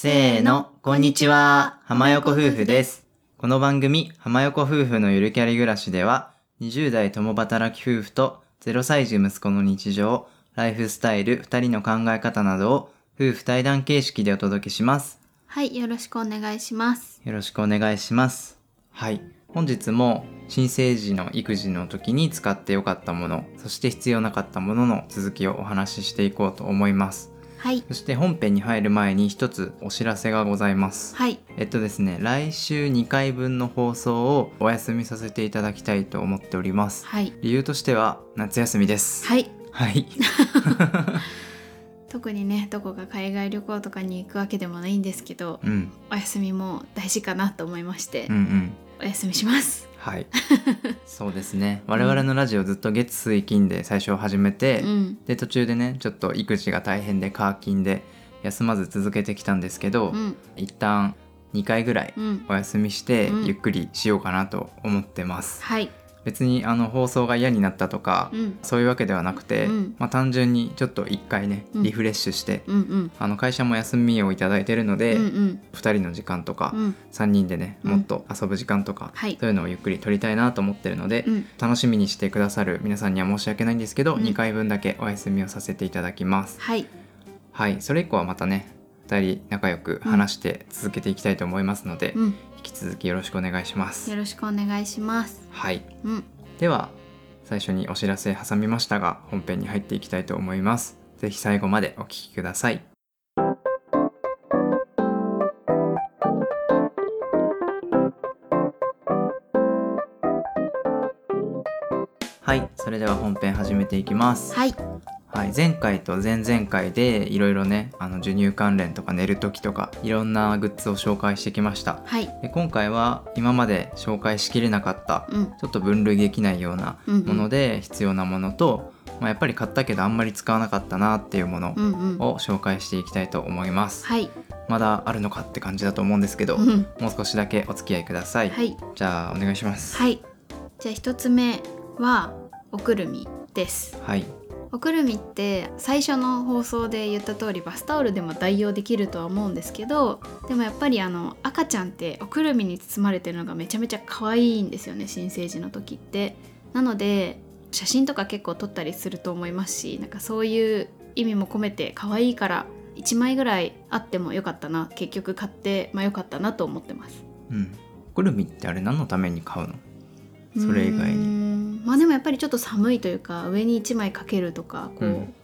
せーの、こんにちは。浜横夫婦です。この番組、浜横夫婦のゆるキャリ暮らしでは、20代共働き夫婦と0歳児息子の日常、ライフスタイル、2人の考え方などを夫婦対談形式でお届けします。はい、よろしくお願いします。よろしくお願いします。はい。本日も新生児の育児の時に使ってよかったもの、そして必要なかったものの続きをお話ししていこうと思います。はい、そして本編に入る前に一つお知らせがございます。はい、えっとですね、来週2回分の放送をお休みさせていただきたいと思っております。はい、理由としては夏休みです。はい。はい。特にね、どこか海外旅行とかに行くわけでもないんですけど、うん。お休みも大事かなと思いまして、うんうん。お休みします。はい。そうですね。我々のラジオずっと月水金で最初始めて、うん、で途中でねちょっと育児が大変でカーキンで休まず続けてきたんですけど、うん、一旦2回ぐらいうん。お休みしてうんゆっくりしようかなと思ってます。はい、別にあの放送が嫌になったとか、うん、そういうわけではなくて、うん。まあ、単純にちょっと一回ねうん。リフレッシュして、うん、うん。あの会社も休みをいただいてるので、うん、うん、2人の時間とか、うん、3人でねうん。もっと遊ぶ時間とか、はい。そういうのをゆっくり取りたいなと思ってるので、うん。楽しみにしてくださる皆さんには申し訳ないんですけど、うん。2回分だけお休みをさせていただきます。はい、はい。それ以降はまたね2人仲良く話して続けていきたいと思いますので、うん。引き続きよろしくお願いします。よろしくお願いします。はい。うん、では最初にお知らせ挟みましたが本編に入っていきたいと思います。ぜひ最後までお聞きください。はい。それでは本編始めていきます。はい、はい、前回と前々回でいろいろねあの授乳関連とか寝る時とかいろんなグッズを紹介してきました。はい、で今回は今まで紹介しきれなかったうん、ちょっと分類できないようなうん、もので必要なものと、まあ、やっぱり買ったけどあんまり使わなかったなっていうものうん、うん。を紹介していきたいと思います。はい、まだあるのかって感じだと思うんですけど、うん、もう少しだけお付き合いください、はい。じゃあお願いします。はい。じゃあ一つ目はおくるみです。はいおくるみって最初の放送で言った通りバスタオルでも代用できるとは思うんですけどでもやっぱりあの赤ちゃんっておくるみに包まれてるのがめちゃめちゃ可愛いんですよね新生児の時って。なので写真とか結構撮ったりすると思いますしなんかそういう意味も込めて可愛いから1枚ぐらいあってもよかったな結局買ってまあよかったなと思ってます。うんくるみってあれ何のために買うの？それ以外にまあでもやっぱりちょっと寒いというか上に1枚かけるとかこう、うん。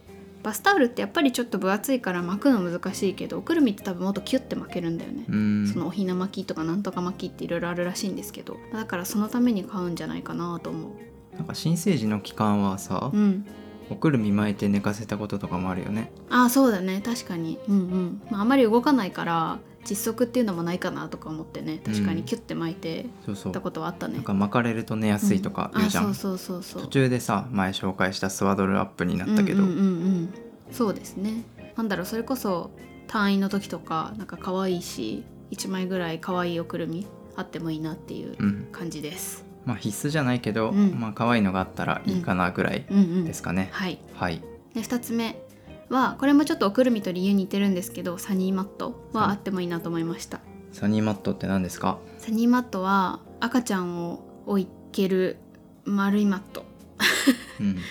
バスタオルってやっぱりちょっと分厚いから巻くの難しいけどおくるみって多分もっとキュッて巻けるんだよね、うーん。そのおひな巻きとかなんとか巻きっていろいろあるらしいんですけどだからそのために買うんじゃないかなと思う。なんか新生児の期間はさ、うん。おくるみ巻いて寝かせたこととかもあるよね。ああそうだね。確かに。うんうん、まあ、あまり動かないから窒息っていうのもないかなとか思ってね確かうんにキュッて巻いてそうそう。たことはあったね、なんか巻かれると寝やすいとかうん言うじゃん、うそうそうそう途中でさ前紹介したスワドルアップになったけど、うんうんうんうん、そうですね。なんだろうそれこそ退院の時とかなんか可愛いし1枚ぐらい可愛いおくるみあってもいいなっていううん。感じです。まあ必須じゃないけど、うん。まあ可愛いのがあったらいいかなぐらいうんうん、ですかね、はい。はい。で2つ目はこれもちょっとおくるみと理由似てるんですけどサニーマットはあってもいいなと思いました。サニーマットって何ですか？サニーマットは赤ちゃんを置いける丸いマット。うん。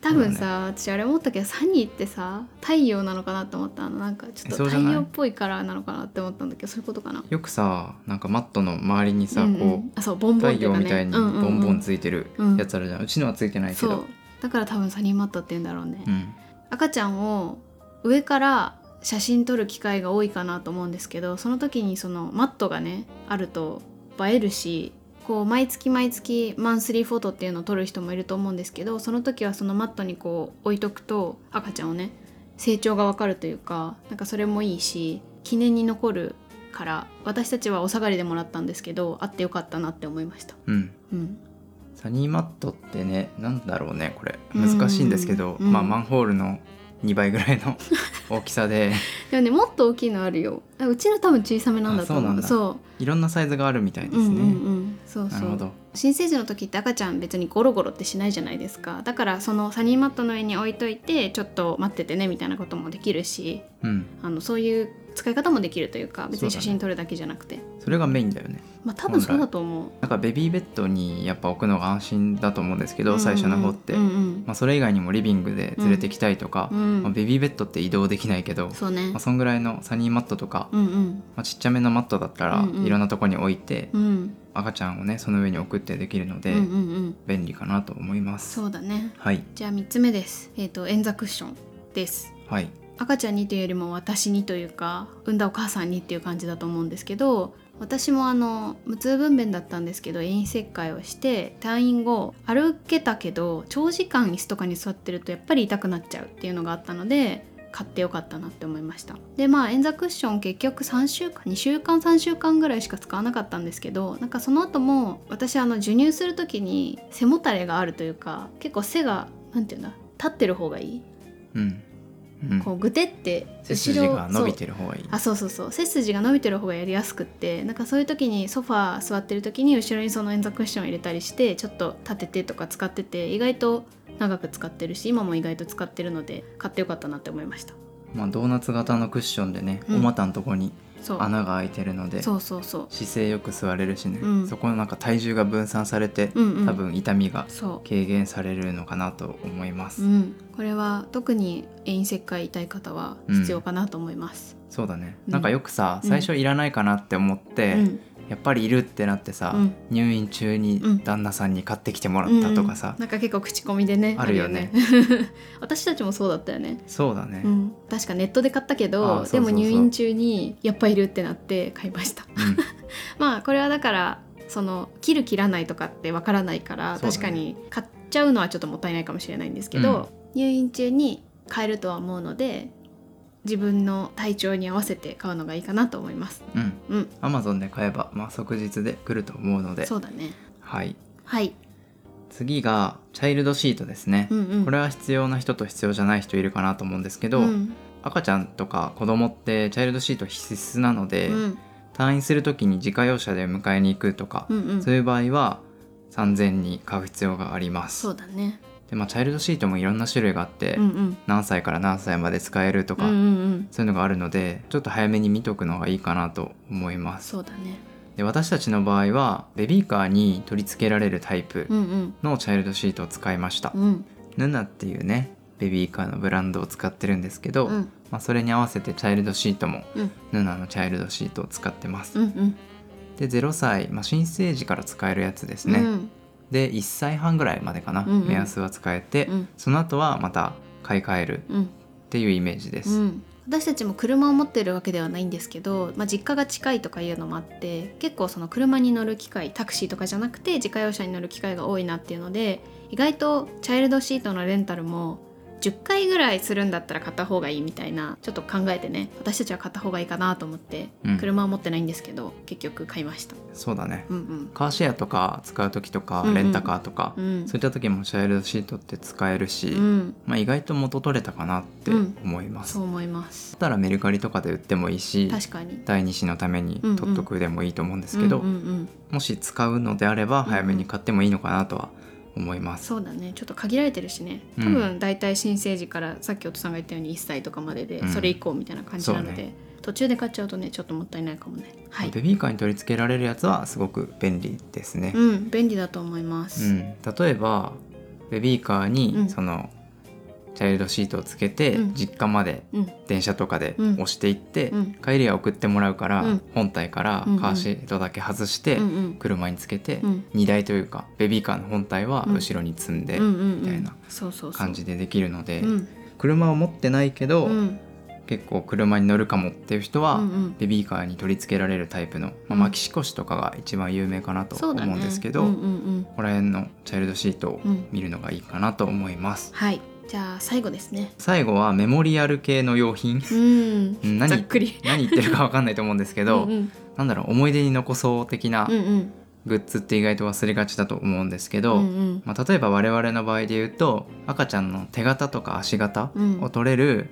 多分さ、私あれ思ったけどサニーってさ太陽なのかなって思ったの。なんかちょっと太陽っぽいカラーなのかなって思ったんだけどそういうことかな。よくさなんかマットの周りにさ、うんうん。こあそうボンう太ボンね。陽みたいにボうんうんうん。ンボンついてるやつあるじゃん、うちのはついてないけど。だから多分サニーマットって言うんだろうね、うん赤ちゃんを上から写真撮る機会が多いかなと思うんですけどその時にそのマットがねあると映えるしこう毎月毎月マンスリーフォトっていうのを撮る人もいると思うんですけどその時はそのマットにこう置いとくと赤ちゃんをね成長がわかるというかなんかそれもいいし記念に残るから私たちはお下がりでもらったんですけどあってよかったなって思いました。うんうん、サニーマットってねなんだろうねこれ。難しいんですけど、うんまあマンホールの2倍ぐらいの 大きさで。でもねもっと大きいのあるよ。あうちの多分小さめなんだと思う。あそうなんだ。そういろんなサイズがあるみたいですね、う。んうんうん、そうそう。なるほど。新生児の時って赤ちゃん別にゴロゴロってしないじゃないですか。だからそのサニーマットの上に置いといてちょっと待っててねみたいなこともできるしうん。あのそういう使い方もできるというか別に写真撮るだけじゃなくて。それがメインだよね。まあ多分そうだと思う。なんかベビーベッドにやっぱ置くのが安心だと思うんですけど、最初の方って、うんうんまあ、それ以外にもリビングで連れてきたいとか、うん。まあ、ベビーベッドって移動できないけど、そうね。まあ、そんぐらいのサニーマットとか、うんうん。まあ、ちっちゃめのマットだったらうんうん。いろんなとこに置いて、うん。赤ちゃんをねその上に置くってできるので、うんうんうん。便利かなと思います。そうだね。はい。じゃあ3つ目です。えっ、と円座クッションです。はい。赤ちゃんにというよりも私にというか産んだお母さんにっていう感じだと思うんですけど私もあの無痛分娩だったんですけど遠位切開をして退院後歩けたけど長時間椅子とかに座ってるとやっぱり痛くなっちゃうっていうのがあったので買ってよかったなって思いました。でまあ円座クッション結局3週間2週間3週間ぐらいしか使わなかったんですけどなんかその後も私あの授乳する時に背もたれがあるというか結構背がなんていうんだ立ってる方がいい。うん、うん、こうグテって背筋が伸びてる方がいい。あそうそうそう。背筋が伸びてる方がやりやすくってなんかそういう時にソファー座ってる時に後ろにその円座クッションを入れたりしてちょっと立ててとか使ってて意外と長く使ってるし今も意外と使ってるので買ってよかったなって思いました。まあ、ドーナツ型のクッションでね、うん。お股のとこに穴が開いてるのでそうそうそう。姿勢よく座れるしね、うん。そこのなんか体重が分散されて、うんうん。多分痛みがそ軽減されるのかなと思います、う、うん、これは特に遠切開痛い方は必要かなと思います、そうだね、うん。なんかよくさうん最初いらないかなって思って、うんやっぱりいるってなってさ、うん。入院中にうん。旦那さんに買ってきてもらったとかさ、うん。なんか結構口コミでねあるよね。私たちもそうだったよね。そうだね、うん、確かネットで買ったけあどでも入院中にやっぱいるってなって買いました。うん。まあこれはだからその切る切らないとかってわからないから、ね。確かに買っちゃうのはちょっともったいないかもしれないんですけど、入院中に買えるとは思うので自分の体調に合わせて買うのがいいかなと思います。うん。うん。アマゾンで買えば、まあ、即日で来ると思うので。そうだね。はい。はい。次がチャイルドシートですね、うんうん。これは必要な人と必要じゃない人いるかなと思うんですけど、うん。赤ちゃんとか子供ってチャイルドシート必須なので、うん。退院する時に自家用車で迎えに行くとか、うんうん。そういう場合は3000に買う必要があります。そうだねで、まあ、チャイルドシートもいろんな種類があって、うんうん。何歳から何歳まで使えるとか、うんうんうん。そういうのがあるのでちょっと早めに見とくのがいいかなと思います。そうだね。で私たちの場合はベビーカーに取り付けられるタイプうんうん。のチャイルドシートを使いました、うん。ヌナっていうねベビーカーのブランドを使ってるんですけど、うん。まあ、それに合わせてチャイルドシートもうん。ヌナのチャイルドシートを使ってます、うんうん。で0歳、まあ、新生児から使えるやつですね、うんで1歳半ぐらいまでかな、うんうん。目安は使えて、うん。その後はまた買い替えるうん。っていうイメージです、うん、私たちも車を持ってるわけではないんですけど、まあ、実家が近いとかいうのもあって結構その車に乗る機会タクシーとかじゃなくて自家用車に乗る機会が多いなっていうので意外とチャイルドシートのレンタルも10回ぐらいするんだったら買った方がいいみたいなちょっと考えてね私たちは買った方がいいかなと思って、うん。車は持ってないんですけど結局買いました。そうだね。うんうん。カーシェアとか使う時とかうんうん。レンタカーとか、うん。そういった時もチャイルドシートって使えるし、うん、まあ、意外と元取れたかなってうん。思います、そう思います。だったらメルカリとかで売ってもいいし確かに。第2子のために取っとくでもいいと思うんですけど、うんうんうん。もし使うのであれば早めに買ってもいいのかなとは思います、そうだね。ちょっと限られてるしね。多分大体新生児からさっきお父さんが言ったように1歳とかまでで、うん。それ以降みたいな感じなので、そうね。途中で買っちゃうとねちょっともったいないかもね。はい、ベビーカーに取り付けられるやつはすごく便利ですね、うん便利だと思います、うん、例えばベビーカーうん。にそのチャイルドシートをつけてうん。実家までうん。電車とかでうん。押していってうん。帰りは送ってもらうからうん。本体からうんうん。カーシートだけ外してうんうん。車につけてうん。荷台というかベビーカーの本体はうん。後ろに積んでうんうんうん。みたいなそうそうそう。感じでできるのでうん。車を持ってないけどうん。結構車に乗るかもっていう人はうんうん。ベビーカーに取り付けられるタイプの、まあ、うん。マキシコシとかが一番有名かなと思そうだね。うんですけど、うんうんうんここら辺のチャイルドシートをうん。見るのがいいかなと思います。はいじゃあ最後ですね。最後はメモリアル系の用品。うん。うん何ざっくり。何言ってるか分かんないと思うんですけど、うんうん。なんだろう思い出に残そう的なうんうん。グッズって意外と忘れがちだと思うんですけど、うんうん。まあ、例えば我々の場合で言うと赤ちゃんの手形とか足形うん。を取れる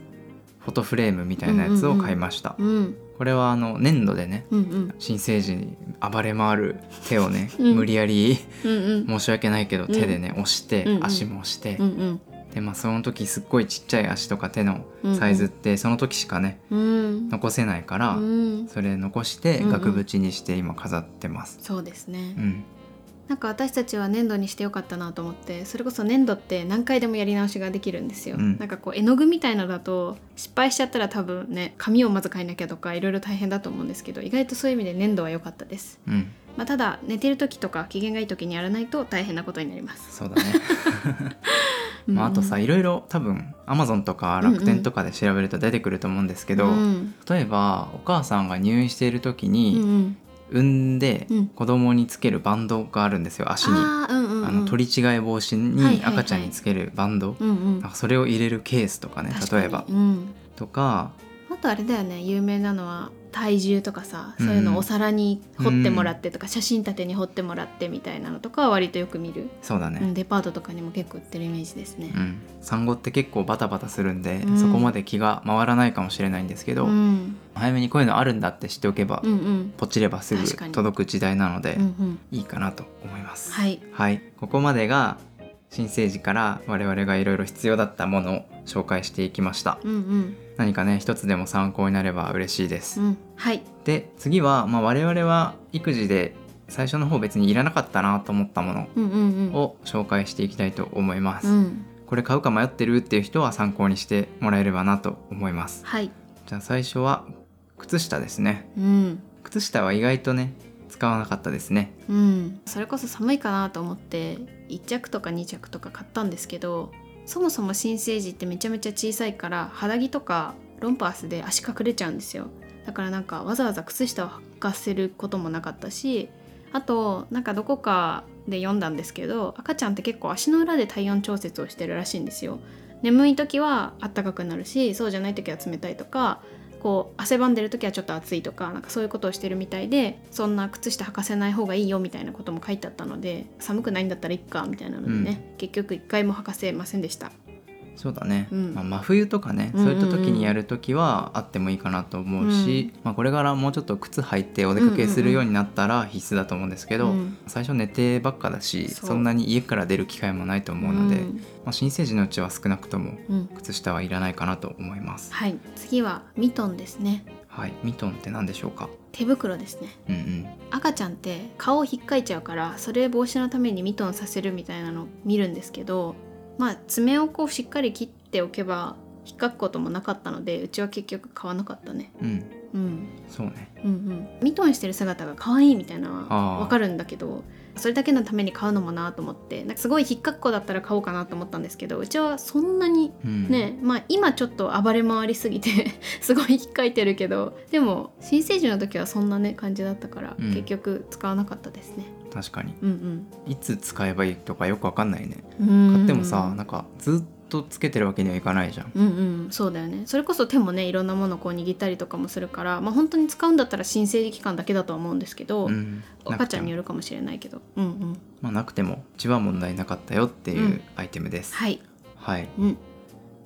フォトフレームみたいなやつを買いました、うん。これはあの粘土でねうんうん。新生児に暴れ回る手をね、うん。無理やりうんうん。申し訳ないけどうん手でね押して、うんうん。足も押して、うんでまあその時すっごいちっちゃい足とか手のうんサイズってその時しかねうん。残せないから、うん。それ残してうんうん。額縁にして今飾ってます。そうですね、うん、なんか私たちは粘土にしてよかったなと思ってそれこそ粘土って何回でもやり直しができるんですよ、うん。なんかこう絵の具みたいのだと失敗しちゃったら多分ね紙をまず変えなきゃとかいろいろ大変だと思うんですけど意外とそういう意味で粘土は良かったです、うん、まあ、ただ寝てる時とか機嫌がいい時にやらないと大変なことになります、そうだね。まあ、あとさいろいろ多分 Amazon とか楽天とかで調べると出てくると思うんですけど、うん例えばお母さんが入院している時うんにうん。産んでうん。子供につけるバンドがあるんですよ足に。あーうんうんの取り違い防止に赤ちゃんにつけるバンド、それを入れるケースとかね例えば。うん。とかあとあれだよね有名なのは体重とかさそういううんのをお皿に彫ってもらってとか、写真立てに彫ってもらってみたいなのとかは割とよく見る、そうだね、うん、デパートとかにも結構売ってるイメージですね。う。ん、産後って結構バタバタするんで、うん。そこまで気が回らないかもしれないんですけど、うん。早めにこういうのあるんだって知っておけば、うんうん。ポチればすぐ届く時代なので、うんうん。いいかなと思います。はい。はい、ここまでが新生児から我々がいろいろ必要だったものを紹介していきました。うんうん何かね一つでも参考になれば嬉しいです。うんはいで次は、まあ、我々は育児で最初の方別にいらなかったなと思ったものを紹介していきたいと思います。うんこれ買うか迷ってるっていう人は参考にしてもらえればなと思います。はいじゃあ最初は靴下ですね。うん靴下は意外とね使わなかったですね。うんそれこそ寒いかなと思って1着とか2着とか買ったんですけどそもそも新生児ってめちゃめちゃ小さいから肌着とかロンパースで足隠れちゃうんですよ。だからなんかわざわざ靴下を履かせることもなかったしあとなんかどこかで読んだんですけど赤ちゃんって結構足の裏で体温調節をしてるらしいんですよ。眠い時はあったかくなるしそうじゃない時は冷たいとかこう汗ばんでる時はちょっと暑いとかなんかそういうことをしてるみたいでそんな靴下履かせない方がいいよみたいなことも書いてあったので寒くないんだったらいっかみたいなのでね、結局一回も履かせませんでしたそうだね、うん。まあ、真冬とかね、うんうんうん。そういった時にやる時はあってもいいかなと思うし、まあ、これからもうちょっと靴履いてお出かけするようになったら必須だと思うんですけど、うん最初寝てばっかだしそんなに家から出る機会もないと思うので、ん。まあ、新生児のうちは少なくともうん。靴下はいらないかなと思います。はい。次はミトンですね。はい、ミトンって何でしょうか？手袋ですね。うんうん。赤ちゃんって顔をひっかいちゃうからそれ防止のためにミトンさせるみたいなの見るんですけどまあ爪をこうしっかり切っておけば引っかくこともなかったのでうちは結局買わなかったね。うん、うん。そうね。うんうん。ミトンしてる姿が可愛いみたいなのはわかるんだけどそれだけのために買うのもなと思ってなんかすごい引っかく子だったら買おうかなと思ったんですけどうちはそんなにうん、ね、まあ今ちょっと暴れ回りすぎて すごい引っかいてるけどでも新生児の時はそんなね感じだったから、うん。結局使わなかったですね確かに。うんいつ使えばいいとかよくわかんないね。うん買ってもさ、なんかずっとつけてるわけにはいかないじゃん。うんうんそうだよねそれこそ手もねいろんなものをこう握ったりとかもするからまあ本当に使うんだったら新生児期間だけだとは思うんですけど、うん、赤ちゃんによる。るかもしれないけどうんうんまあなくてもうちは問題なかったよっていううんアイテムです。はい、はい。うん、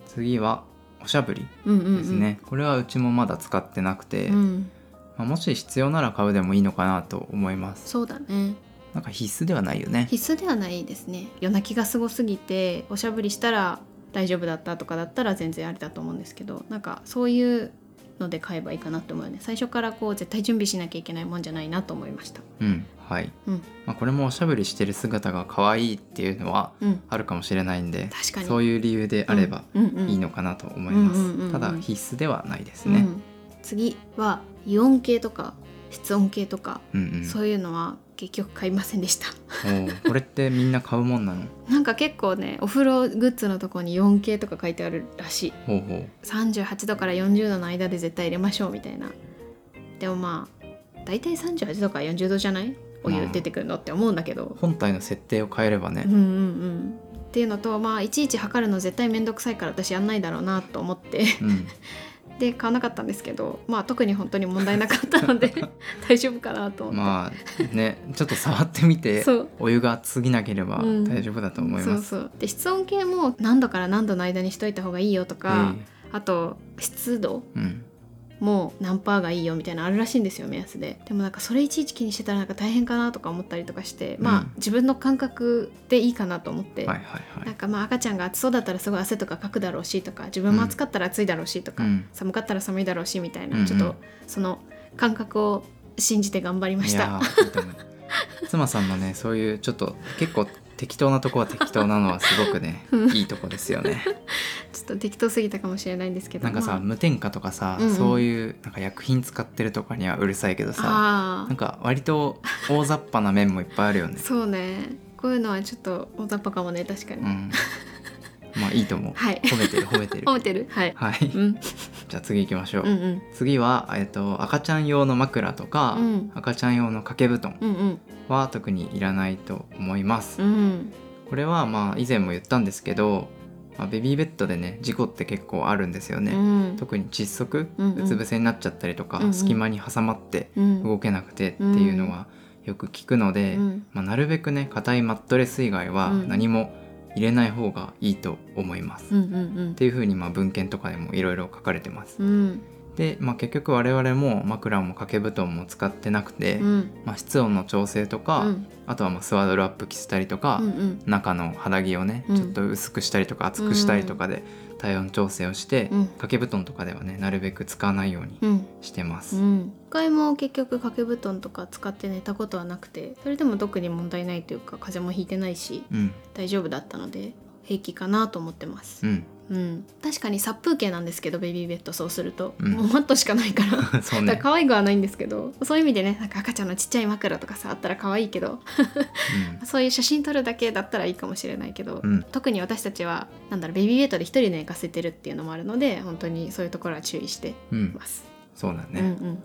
次はおしゃぶりうんうんうんですね。これはうちもまだ使ってなくて、うん、まあ、もし必要なら買うでもいいのかなと思います。そうだねなんか必須ではないよね。必須ではないですね夜泣きがすごすぎておしゃぶりしたら大丈夫だったとかだったら全然ありだと思うんですけどなんかそういうので買えばいいかなと思うよね最初からこう絶対準備しなきゃいけないもんじゃないなと思いましたうん、はい。うんまあ、これもおしゃぶりしてる姿が可愛いっていうのはうんあるかもしれないんで、確かにそういう理由であればうんうんうんいいのかなと思います。うんうんうんうんただ必須ではないですね。うん次はイオン系とか室温計とか、うんうん。そういうのは結局買いませんでしたこれってみんな買うもんなの？なんか結構ねお風呂グッズのとこにイオン系とか書いてあるらしいほうほう。38度から40度の間で絶対入れましょうみたいなでもまあ大体38度から40度じゃない？お湯出てくるのって思うんだけど、本体の設定を変えればねうん。うんうんっていうのとまあいちいち測るの絶対めんどくさいから私やんないだろうなと思ってうん。で買わなかったんですけどまあ特に本当に問題なかったので 大丈夫かなと思って、まあねちょっと触ってみてお湯が熱すぎなければうん。大丈夫だと思います。そうそう。で室温計も何度から何度の間にしといた方がいいよとか、あと湿度うんも何パーがいいよみたいなのあるらしいんですよ目安で。でもなんかそれいちいち気にしてたらなんか大変かなとか思ったりとかして、まあうん自分の感覚でいいかなと思って、はいはいはい。なんかまあ赤ちゃんが暑そうだったらすごい汗とかかくだろうしとか自分も暑かったら暑いだろうしとか、うん。寒かったら寒いだろうしみたいな、うんうん。ちょっとその感覚を信じて頑張りました。妻さんのねそういうちょっと結構適当なとこは適当なのはすごくね いいとこですよね。ちょっと適当すぎたかもしれないんですけど。なんかさ、まあ。無添加とかさ、うんうん。そういうなんか薬品使ってるとかにはうるさいけどさあなんか割と大雑把な面もいっぱいあるよね。ー そうね。こういうのはちょっと大雑把かもね確かに、うんまあいいと思う、はい。褒めてる褒めてる。褒めてる。はい、はい。うん、じゃあ次行きましょう、うんうん。次は、えっと赤ちゃん用の枕とか、うん。赤ちゃん用の掛け布団うんうん。は特にいらないと思います、うん。これはまあ以前も言ったんですけど、まあ、ベビーベッドでね事故って結構あるんですよね、うん。特に窒息うんうん。うつ伏せになっちゃったりとか、うんうん。隙間に挟まってうん。動けなくてっていうのはよく聞くので、うん。まあ、なるべくね硬いマットレス以外はうん。何も入れない方がいいと思います。うんうんっていうふうにまあ文献とかでもいろいろ書かれてます。うん。で、まあ、結局我々も枕も掛け布団も使ってなくて、うん。まあ、室温の調整とか、うん。あとはまあスワドルアップ着せたりとか、うんうん。中の肌着をね、うん。ちょっと薄くしたりとか厚くしたりとかで体温調整をして、うん。掛け布団とかではねなるべく使わないようにうん。してます。うん、一回も結局掛け布団とか使って寝たことはなくてそれでも特に問題ないというか風邪もひいてないしうん、大丈夫だったので平気かなと思ってます。う、ん、うん、確かに殺風景なんですけどベビーベッドそうすると、うん。もうマットしかないから。そうね。だから。可愛くはないんですけどそういう意味でねなんか赤ちゃんのちっちゃい枕とかさあったら可愛いけど。そういう写真撮るだけだったらいいかもしれないけど、うん、うん、特に私たちはなんだろうベビーベッドで一人で寝かせてるっていうのもあるので本当にそういうところは注意してうん、ます。そうだね。うん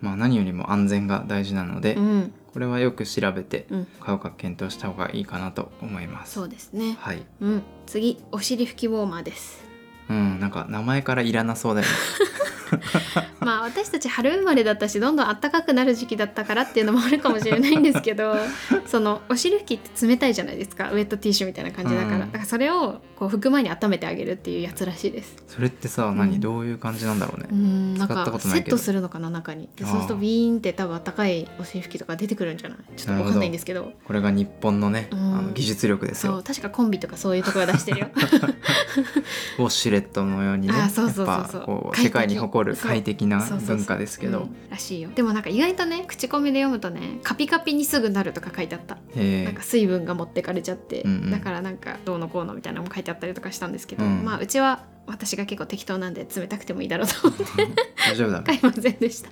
まあ何よりも安全が大事なので、うんうんこれはよく調べてうん買うか検討した方がいいかなと思います。そうですね。はい。うん、次お尻拭きウォーマーです。うん、なんか名前からいらなそうだよね。まあ私たち春生まれだったしどんどん暖かくなる時期だったからっていうのもあるかもしれないんですけど そのお尻拭きって冷たいじゃないですか。ウェットティッシュみたいな感じだから、うん。だからそれをこう拭く前に温めてあげるっていうやつらしいです。それってさ、何、うん。どういう感じなんだろうね。う。ん。なかことないけど。セットするのかな中に。そうするとビーンって多分暖かいお尻拭きとか出てくるんじゃない？ちょっとわかんないんですけど。これが日本のね、うん。あの技術力ですよ。そう。確かコンビとかそういうところが出してるよ。ウォシュレットのようにね、あーそうそうそうそう。世界に誇るそう。快適な文化ですけど、うんらしいよ。でもなんか意外とね口コミで読むとねカピカピにすぐなるとか書いてあった。なんか水分が持ってかれちゃって、うんうん。だからなんかどうのこうのみたいなのも書いてあったりとかしたんですけど、うん。まあうちは私が結構適当なんで冷たくてもいいだろうと思って。大丈夫だ。ね買いませんでした。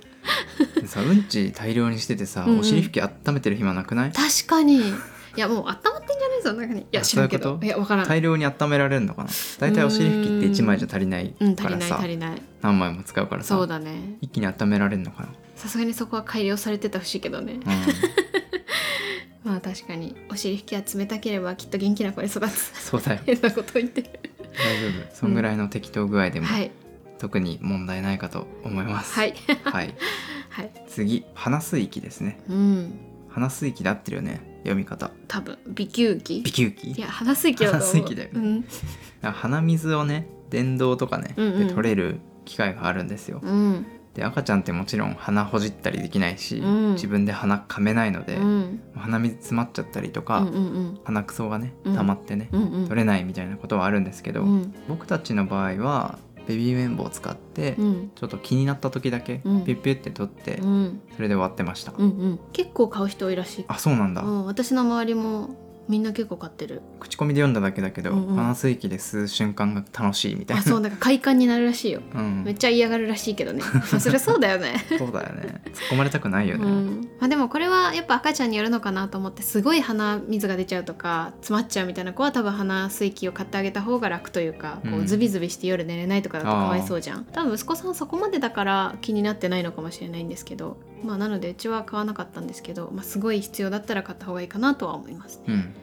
でさうんち大量にしててさ、うんうん。お尻拭き温めてる暇なくない？確かにいやもう温まってんじゃないぞ中に。いやあ知らんけど。いやわからん。大量に温められるのかな？大体お尻拭きって1枚じゃ足りないうん足りないからさ、足りない。何枚も使うからさ。そうだね。一気に温められるのかな、さすがにそこは改良されてた節けどね。うん、まあ確かに。お尻拭きは冷たければきっと元気な子に育つ。そうだよ。変なこと言って。る大丈夫。そんぐらいの適当具合でも、はい。特に問題ないかと思います。はい。はい、はい。次鼻吸い気ですね。うん。鼻吸い気で合ってるよね読み方。多分。鼻吸器鼻吸気いや鼻水気だと思う。鼻水気だよね。うん。鼻水をね電動とかね、うんうん。で取れる機械があるんですよ。うん。で赤ちゃんってもちろん鼻ほじったりできないし、うん。自分で鼻噛めないので、うん。鼻水詰まっちゃったりとか、うんうん。鼻くそがねうん。溜まってね、うんうん。取れないみたいなことはあるんですけど、うん。僕たちの場合はベビー綿棒を使って、うん。ちょっと気になった時だけピうん。ュッピュって取って、うん。それで終わってました、うんうん。結構買う人多いらしい。あそうなんだ、うん。私の周りもみんな結構買ってる。口コミで読んだだけだけど、うんうん。鼻吸い気で吸う瞬間が楽しいみたいな。あそうなんか快感になるらしいよ。うん。めっちゃ嫌がるらしいけどね。まあそりゃそうだよね。そうだよね。突っ込まれたくないよね、うん。まあ、でもこれはやっぱ赤ちゃんによるのかなと思ってすごい鼻水が出ちゃうとか詰まっちゃうみたいな子は多分鼻水器を買ってあげた方が楽というか、こううんズビズビして夜寝れないとかだとかわいそうじゃん。多分息子さんそこまでだから気になってないのかもしれないんですけどまあなのでうちは買わなかったんですけど、まあ、すごい必要だったら買った方がいいかなとは思いますうん。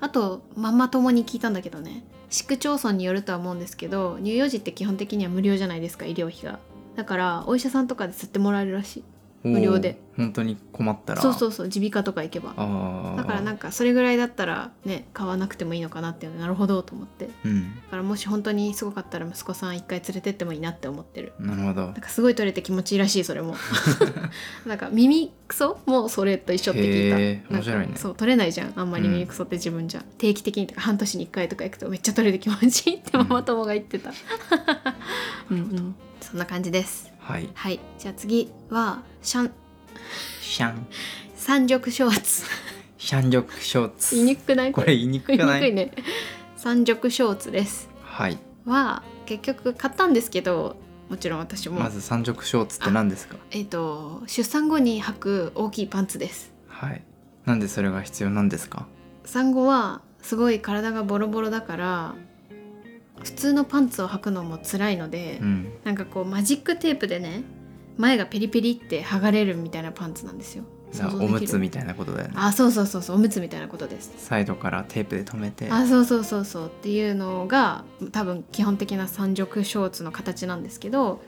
あとママ友に聞いたんだけどね。市区町村によるとは思うんですけど乳幼児って基本的には無料じゃないですか医療費が。だからお医者さんとかで吸ってもらえるらしい無料で。本当に困ったら。そうそうそう耳鼻科とか行けば。だからなんかそれぐらいだったらね買わなくてもいいのかなっていうのなるほどと思って。だうん。からもし本当にすごかったら息子さん一回連れてってもいいなって思ってる。なるほど。なんかすごい取れて気持ちいいらしいそれも。なんか耳クソもそれと一緒って聞いた。面白いね。そう取れないじゃん。あんまり耳クソって自分じゃ、定期的にとか半年に1回とか行くとめっちゃ取れて気持ちいいってママ友が言ってた。うん うん。そんな感じですはい。はい。じゃあ次はシャン。シャン。三緑ショーツ。シャショーツ。言いにくくない？これ言いにくくない？にくいね。三緑ショーツです。はい。は結局買ったんですけどもちろん私も、まず三緑ショーツって何ですか？えっ、と出産後に履く大きいパンツです。はい。なんでそれが必要なんですか？産後はすごい体がボロボロだから普通のパンツを履くのも辛いので、うん。なんかこうマジックテープでね前がペリペリって剥がれるみたいなパンツなんですよ。おむつみたいなことだよね。あそうそうそうそうおむつみたいなことです。サイドからテープで留めて。あそうそうそうそう。っていうのが多分基本的な三色ショーツの形なんですけど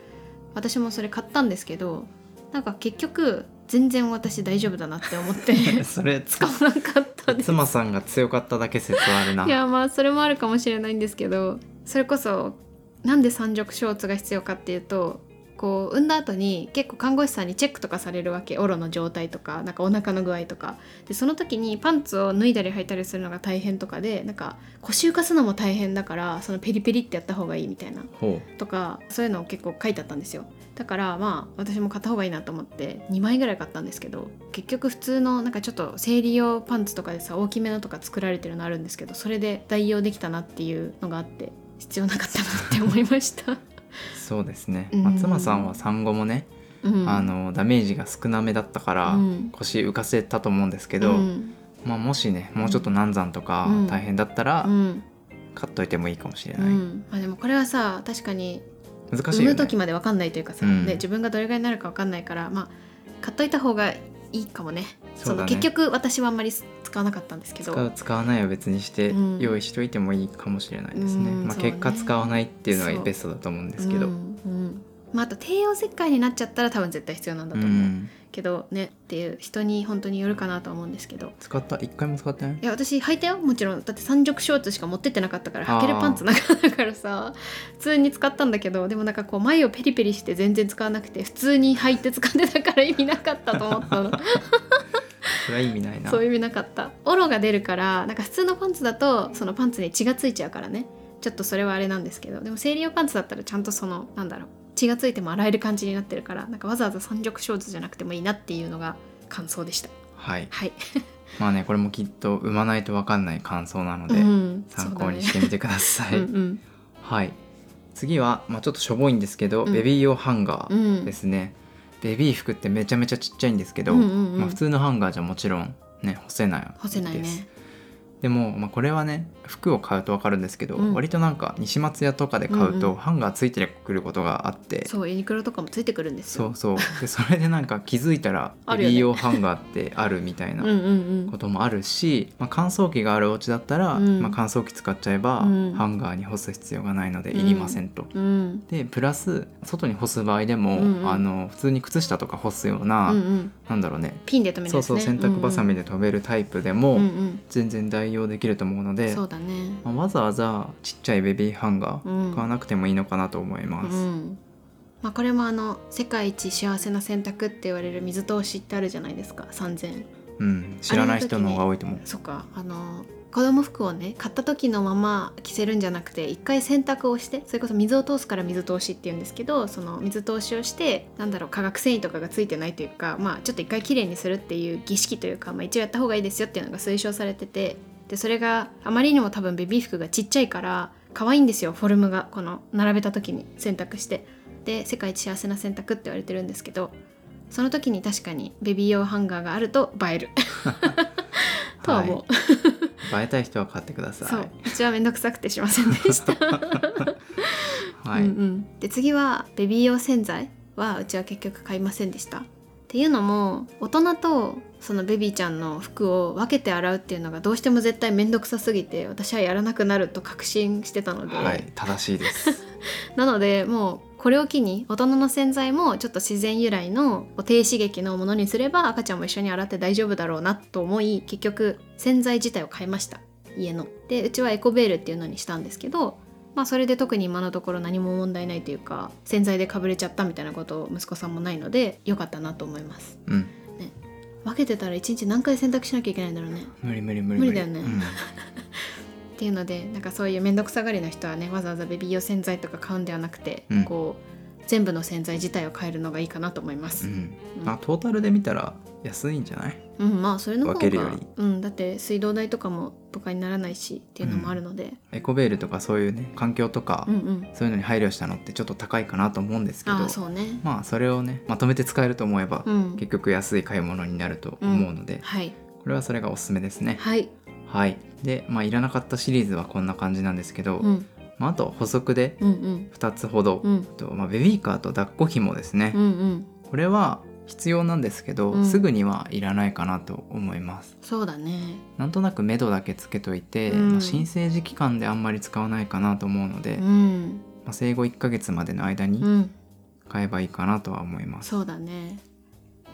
私もそれ買ったんですけどなんか結局全然私大丈夫だなって思って。それ使わなかったです。妻さんが強かっただけ説あるな。いやまあそれもあるかもしれないんですけどそれこそなんで三色ショーツが必要かっていうとこう産んだ後に結構看護師さんにチェックとかされるわけ。オロの状態とかなんかお腹の具合とか。でその時にパンツを脱いだり履いたりするのが大変とかでなんか腰浮かすのも大変だからそのペリペリってやった方がいいみたいな。ほとかそういうのを結構書いてあったんですよだからまあ私も買った方がいいなと思って2枚ぐらい買ったんですけど結局普通のなんかちょっと生理用パンツとかでさ大きめのとか作られてるのあるんですけどそれで代用できたなっていうのがあって必要なかったなって思いました、うそうですね、うん。まあ妻さんは産後もね、うん、あのダメージが少なめだったから、うん。腰浮かせたと思うんですけど、うん。まあ、もしねもうちょっと難産とかうん。大変だったら、うん。買っといてもいいかもしれうない、ん。まあ、でもこれはさ確かに産難しいよね。む時まで分かんないというかさ、うん。ね、自分がどれぐらいになるか分かんないからまあ買っといた方がいいかもね。ね。の結局私はあんまり使わなかったんですけど。使う使わないは別にしてうん。用意しといてもいいかもしれないですね、まあ、うんそうね。結果使わないっていうのがベストだと思うんですけど。うんうんまあ、あと帝王切開になっちゃったら多分絶対必要なんだうと思うん。けどねっていう人に本当によるかなとは思うんですけど。使った？一回も使ってない？いや私履いたよ。もちろん。だって三色ショーツしか持ってってなかったから履けるパンツなかったからさ普通に使ったんだけどでもなんかこう前をペリペリして全然使わなくて普通に履いて使ってたから意味なかったと思ったの。それは意味ないな。そういう意味なかった。オロが出るからなんか普通のパンツだとそのパンツに血がついちゃうからね。ちょっとそれはあれなんですけどでも生理用パンツだったらちゃんとそのなんだろう血がついても洗える感じになってるからなんかわざわざ三色ショーツじゃなくてもいいなっていうのが感想でした。はい。はい、まあねこれもきっと産まないと分かんない感想なので、うん。参考にしてみてください、ね。うんうん。はい。次は、まあ、ちょっとしょぼいんですけど、うん。ベビー用ハンガうーんですね、ベビー服ってめちゃめちゃちっちゃいんですけど、うんうんうん。まあ、普通のハンガーじゃもちろんね干せない干せないですね。でも、まあ、これはね服を買うと分かるんですけど、うん。割となんか西松屋とかで買ううんうん。とハンガーついてくることがあって、そうユニクロとかもついてくるんですよ。そうそう。でそれでなんか気づいたら ある用ハンガーってあるみたいな うんうんこともあるし、まあ、乾燥機があるお家だったら、うん。まあ、乾燥機使っちゃえば、うん。ハンガーに干す必要がないのでいりませんと。うん。うんでプラス外に干す場合でも、うんうん。あの普通に靴下とか干すような、うんうん。なんだろうね。ピンで留めるそうやつね。そう洗濯バサミで留めるタイプでも、うんうん。全然代用できると思うのうんで、そうだね。まあわざわざちっちゃいベビーハンガーうん。買わなくてもいいのかなと思います。うん。まあ、これもあの世界一幸せな選択って言われる水通しってあるじゃないですか。3000うん、知らない人の方が多いと思う。そっか。あの子供服をね買った時のまま着せるんじゃなくて一回洗濯をしてそれこそ水を通すから水通しって言うんですけどその水通しをしてなんだろう化学繊維とかがついてないというかまあちょっと一回きれいにするっていう儀式というか、まあ、一応やった方がいいですよっていうのが推奨されててでそれがあまりにも多分ベビー服がちっちゃいから可愛いんですよフォルムがこの並べた時に洗濯して。で世界一幸せな洗濯って言われてるんですけどその時に確かにベビー用ハンガーがあると映える。とは思う、映えたい人は買ってください。そう。うちは面倒くさくてしませんでした、はい、うんうん、で次はベビー用洗剤はうちは結局買いませんでした。っていうのも大人とそのベビーちゃんの服を分けて洗うっていうのがどうしても絶対面倒くさすぎて私はやらなくなると確信してたので、はい、正しいです。なのでもうこれを機に大人の洗剤もちょっと自然由来の低刺激のものにすれば赤ちゃんも一緒に洗って大丈夫だろうなと思い結局洗剤自体を買いました家の。でうちはエコベールっていうのにしたんですけどまあそれで特に今のところ何も問題ないというか洗剤でかぶれちゃったみたいなこと息子さんもないので良かったなと思います。うん分けてたら一日何回洗濯しなきゃいけないんだろうね。無理無理無理無理。だよね。うん。っていうのでなんかそういう面倒くさがりの人はねわざわざベビー用洗剤とか買うんではなくて、うん。こう全部の洗剤自体を変えるのがいいかなと思います。うん。まあトータルで見たら安いんじゃない？うん、まあそれの方が分けるより。うん、だって水道代とかもとかにならないしっていうのもあるので、エコベールとかそういうね環境とか、うん、うん。そういうのに配慮したのってちょっと高いかなと思うんですけど。そうね。まあそれをねまとめて使えると思えば、うん、結局安い買い物になると思うので、はい。これはそれがおすすめですね。はい、はい。でまあいらなかったシリーズはこんな感じなんですけど、うんまあ、あと補足でうんうん。2つほど、うん。とまあ、ベビーカーと抱っこ紐ですね、うんうん。これは必要なんですけど、うん。すぐにはいらないかなと思います。そうだね。なんとなく目処だけつけといて、うん。まあ新生児期間であんまり使わないかなと思うので、うん。まあ、生後1ヶ月までの間にうん。買えばいいかなとは思います、そうだね。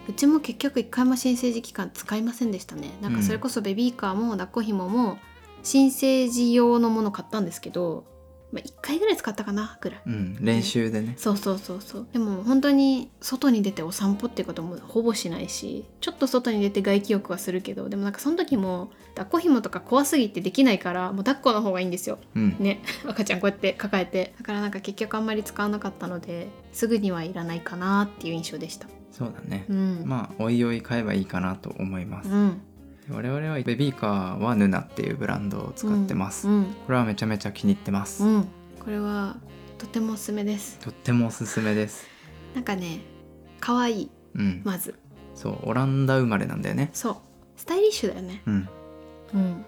うちも結局一回も新生児期間使いませんでしたね。なんかそれこそベビーカーも抱っこ紐も新生児用のもの買ったんですけど、まあ、1回ぐらい使ったかなぐらい。うん、練習でね。そうそうそうそう。でも本当に外に出てお散歩っていうこともほぼしないしちょっと外に出て外気浴はするけどでもなんかその時も抱っこ紐とか怖すぎてできないからもう抱っこの方がいいんですよ。うん。ね。赤ちゃんこうやって抱えて。だからなんか結局あんまり使わなかったのですぐにはいらないかなっていう印象でした。そうだね、うん。まあおいおい買えばいいかなと思います、うん我々はベビーカーはヌナっていうブランドを使ってます、うんこれはめちゃめちゃ気に入ってます、うん、これはとてもおすすめです。とってもおすすめです。なんかね可愛いうん、まず。そうオランダ生まれなんだよね。そう。スタイリッシュだよね。うん。うん。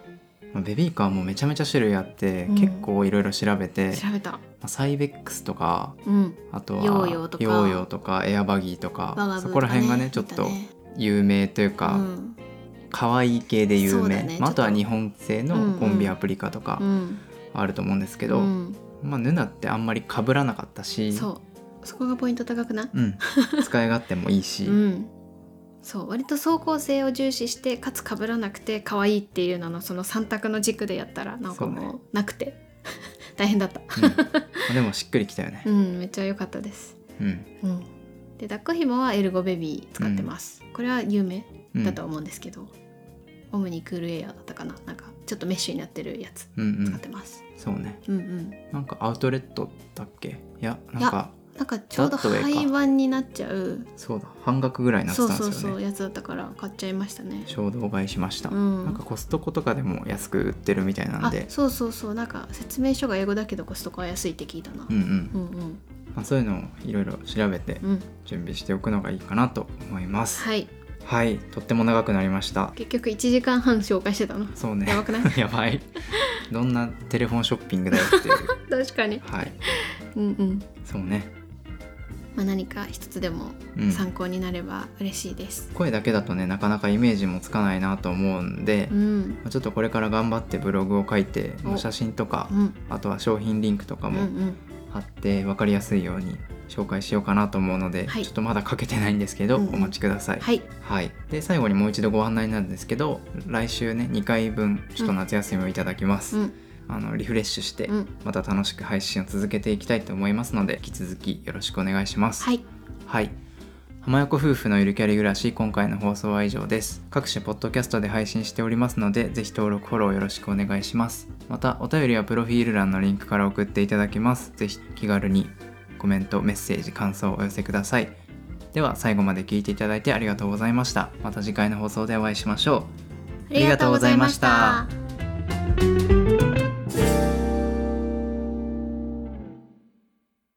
まあベビーカーもめちゃめちゃ種類あって、うん。結構いろいろ調べて、調べた。まあサイベックスとかうん。あとはヨーヨーとか。ヨーヨーとかエアバギーとかねそこら辺がねちょっと有名というか、ね可愛い系で有名、ね。まあ、あとは日本製のんコンビアプリカとかうんあると思うんですけど、うん。まあ、ヌナってあんまり被らなかったしそう。そこがポイント高くない？うん、使い勝手もいいし、うん。そう。割と走行性を重視してかつ被らなくて可愛いっていうののその三択の軸でやったらなんかもうなくて。大変だった。でもしっくりきたよね。う。ん。めっちゃ良かったです。うん。うん。で抱っこ紐はエルゴベビー使ってます、これは有名うん。だと思うんですけど、オムニクールエアだったかな。なんかちょっとメッシュになってるやつ。うんうん。使ってます、そうね。うん、うん。なんかアウトレットだっけ？いやなんかなんかちょうど廃盤になっちゃう。そうだ。半額ぐらいになってそうたんですよね。そうそうやつだったから買っちゃいましたね。衝動買いしました、うん。なんかコストコとかでも安く売ってるみたいなんあでそうそうそう。なんか説明書が英語だけどコストコは安いって聞いたな。うんうん。うんうん。まあ、そういうのをいろいろ調べてうん。準備しておくのがいいかなと思います、はいはいとっても長くなりました。結局1時間半紹介してたの？そうね。やばくない？やばい。どんなテレフォンショッピングだよっていう。確かに。はい。うんうん。そうね、まあ何か一つでもうん、参考になれば嬉しいです。声だけだとねなかなかイメージもつかないなと思うんで、うん。まあちょっとこれから頑張ってブログを書いてお。写真とかうん。あとは商品リンクとかもうんうん。貼って分かりやすいように紹介しようかなと思うので、はい。ちょっとまだ書けてないんですけど、うんうん。お待ちください。はい。はい、で最後にもう一度ご案内なんですけど来週ね2回分ちょっと夏休みをいただきます、うん。あのリフレッシュしてうん。また楽しく配信を続けていきたいと思いますので引き続きよろしくお願いします。はい。はい。浜横夫婦のゆるキャリ暮らし今回の放送は以上です。各種ポッドキャストで配信しておりますのでぜひ登録フォローよろしくお願いします。またお便りはプロフィール欄のリンクから送っていただけます。ぜひ気軽にコメントメッセージ感想をお寄せください。では最後まで聞いていただいてありがとうございました。また次回の放送でお会いしましょう。ありがとうございました。ありがとうございました